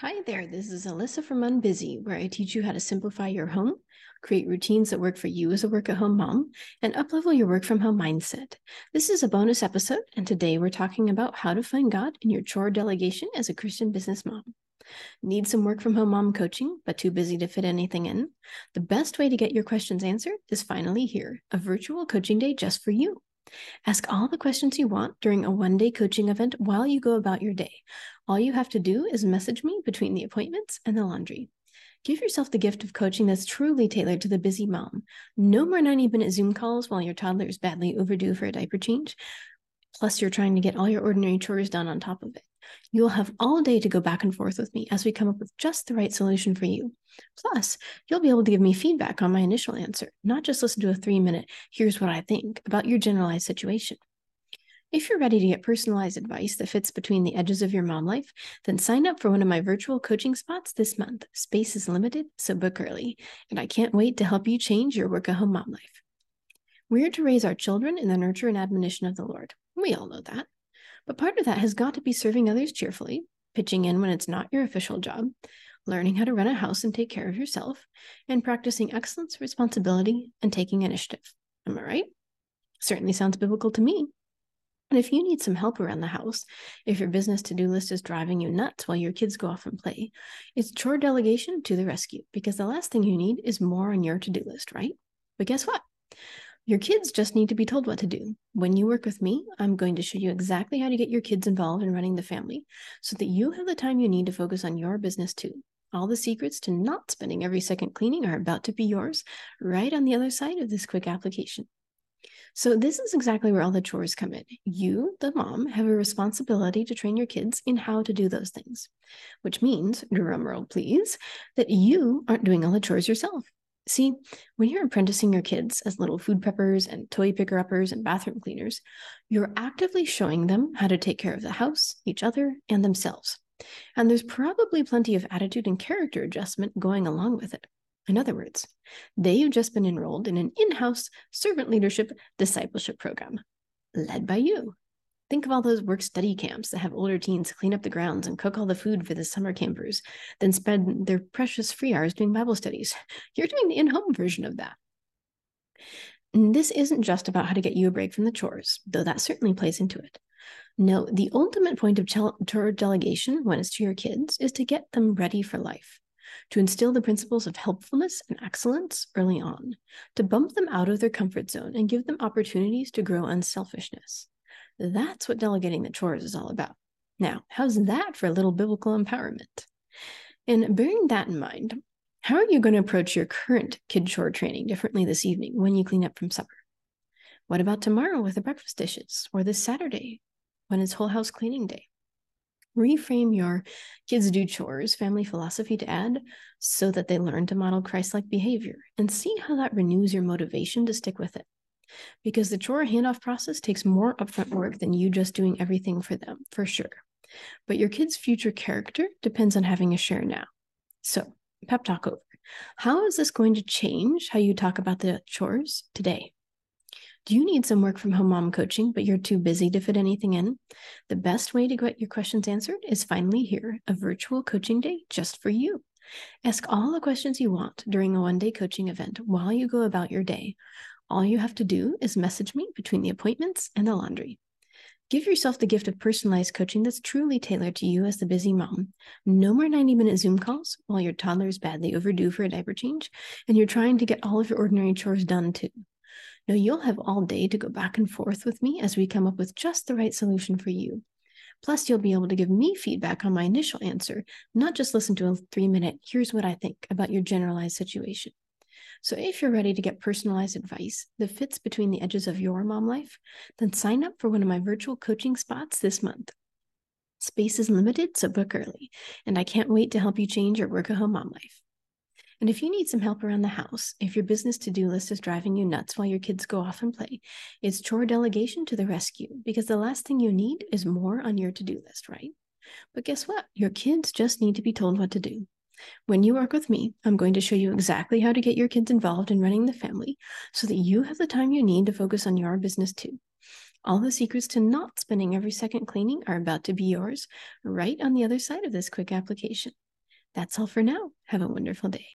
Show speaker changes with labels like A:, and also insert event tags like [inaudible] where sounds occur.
A: Hi there, this is Alyssa from Unbusy, where I teach you how to simplify your home, create routines that work for you as a work at home mom, and uplevel your work from home mindset. This is a bonus episode, and today we're talking about how to find God in your chore delegation as a Christian business mom. Need some work from home mom coaching, but too busy to fit anything in? The best way to get your questions answered is finally here a virtual coaching day just for you. Ask all the questions you want during a one day coaching event while you go about your day. All you have to do is message me between the appointments and the laundry. Give yourself the gift of coaching that's truly tailored to the busy mom. No more 90 minute Zoom calls while your toddler is badly overdue for a diaper change. Plus, you're trying to get all your ordinary chores done on top of it. You'll have all day to go back and forth with me as we come up with just the right solution for you. Plus, you'll be able to give me feedback on my initial answer, not just listen to a three minute, here's what I think about your generalized situation. If you're ready to get personalized advice that fits between the edges of your mom life, then sign up for one of my virtual coaching spots this month. Space is limited, so book early. And I can't wait to help you change your work at home mom life. We're to raise our children in the nurture and admonition of the Lord. We all know that. But part of that has got to be serving others cheerfully, pitching in when it's not your official job, learning how to run a house and take care of yourself, and practicing excellence, responsibility, and taking initiative. Am I right? Certainly sounds biblical to me. And if you need some help around the house, if your business to do list is driving you nuts while your kids go off and play, it's chore delegation to the rescue because the last thing you need is more on your to do list, right? But guess what? Your kids just need to be told what to do. When you work with me, I'm going to show you exactly how to get your kids involved in running the family so that you have the time you need to focus on your business too. All the secrets to not spending every second cleaning are about to be yours right on the other side of this quick application. So, this is exactly where all the chores come in. You, the mom, have a responsibility to train your kids in how to do those things, which means, drumroll please, that you aren't doing all the chores yourself. See, when you're apprenticing your kids as little food preppers and toy picker uppers and bathroom cleaners, you're actively showing them how to take care of the house, each other, and themselves. And there's probably plenty of attitude and character adjustment going along with it. In other words, they've just been enrolled in an in house servant leadership discipleship program led by you. Think of all those work study camps that have older teens clean up the grounds and cook all the food for the summer campers, then spend their precious free hours doing Bible studies. [laughs] You're doing the in home version of that. And this isn't just about how to get you a break from the chores, though that certainly plays into it. No, the ultimate point of chore delegation when it's to your kids is to get them ready for life to instill the principles of helpfulness and excellence early on, to bump them out of their comfort zone and give them opportunities to grow unselfishness. That's what delegating the chores is all about. Now, how's that for a little biblical empowerment? And bearing that in mind, how are you going to approach your current kid chore training differently this evening when you clean up from supper? What about tomorrow with the breakfast dishes or this Saturday when it's whole house cleaning day? reframe your kids do chores family philosophy to add so that they learn to model Christ-like behavior and see how that renews your motivation to stick with it. Because the chore handoff process takes more upfront work than you just doing everything for them, for sure. But your kid's future character depends on having a share now. So, pep talk over. How is this going to change how you talk about the chores today? Do you need some work from home mom coaching, but you're too busy to fit anything in? The best way to get your questions answered is finally here a virtual coaching day just for you. Ask all the questions you want during a one day coaching event while you go about your day. All you have to do is message me between the appointments and the laundry. Give yourself the gift of personalized coaching that's truly tailored to you as the busy mom. No more 90 minute Zoom calls while your toddler is badly overdue for a diaper change and you're trying to get all of your ordinary chores done too. Now you'll have all day to go back and forth with me as we come up with just the right solution for you. Plus, you'll be able to give me feedback on my initial answer, not just listen to a three minute, here's what I think about your generalized situation. So, if you're ready to get personalized advice that fits between the edges of your mom life, then sign up for one of my virtual coaching spots this month. Space is limited, so book early, and I can't wait to help you change your work at home mom life. And if you need some help around the house, if your business to do list is driving you nuts while your kids go off and play, it's chore delegation to the rescue because the last thing you need is more on your to do list, right? But guess what? Your kids just need to be told what to do. When you work with me, I'm going to show you exactly how to get your kids involved in running the family so that you have the time you need to focus on your business too. All the secrets to not spending every second cleaning are about to be yours right on the other side of this quick application. That's all for now. Have a wonderful day.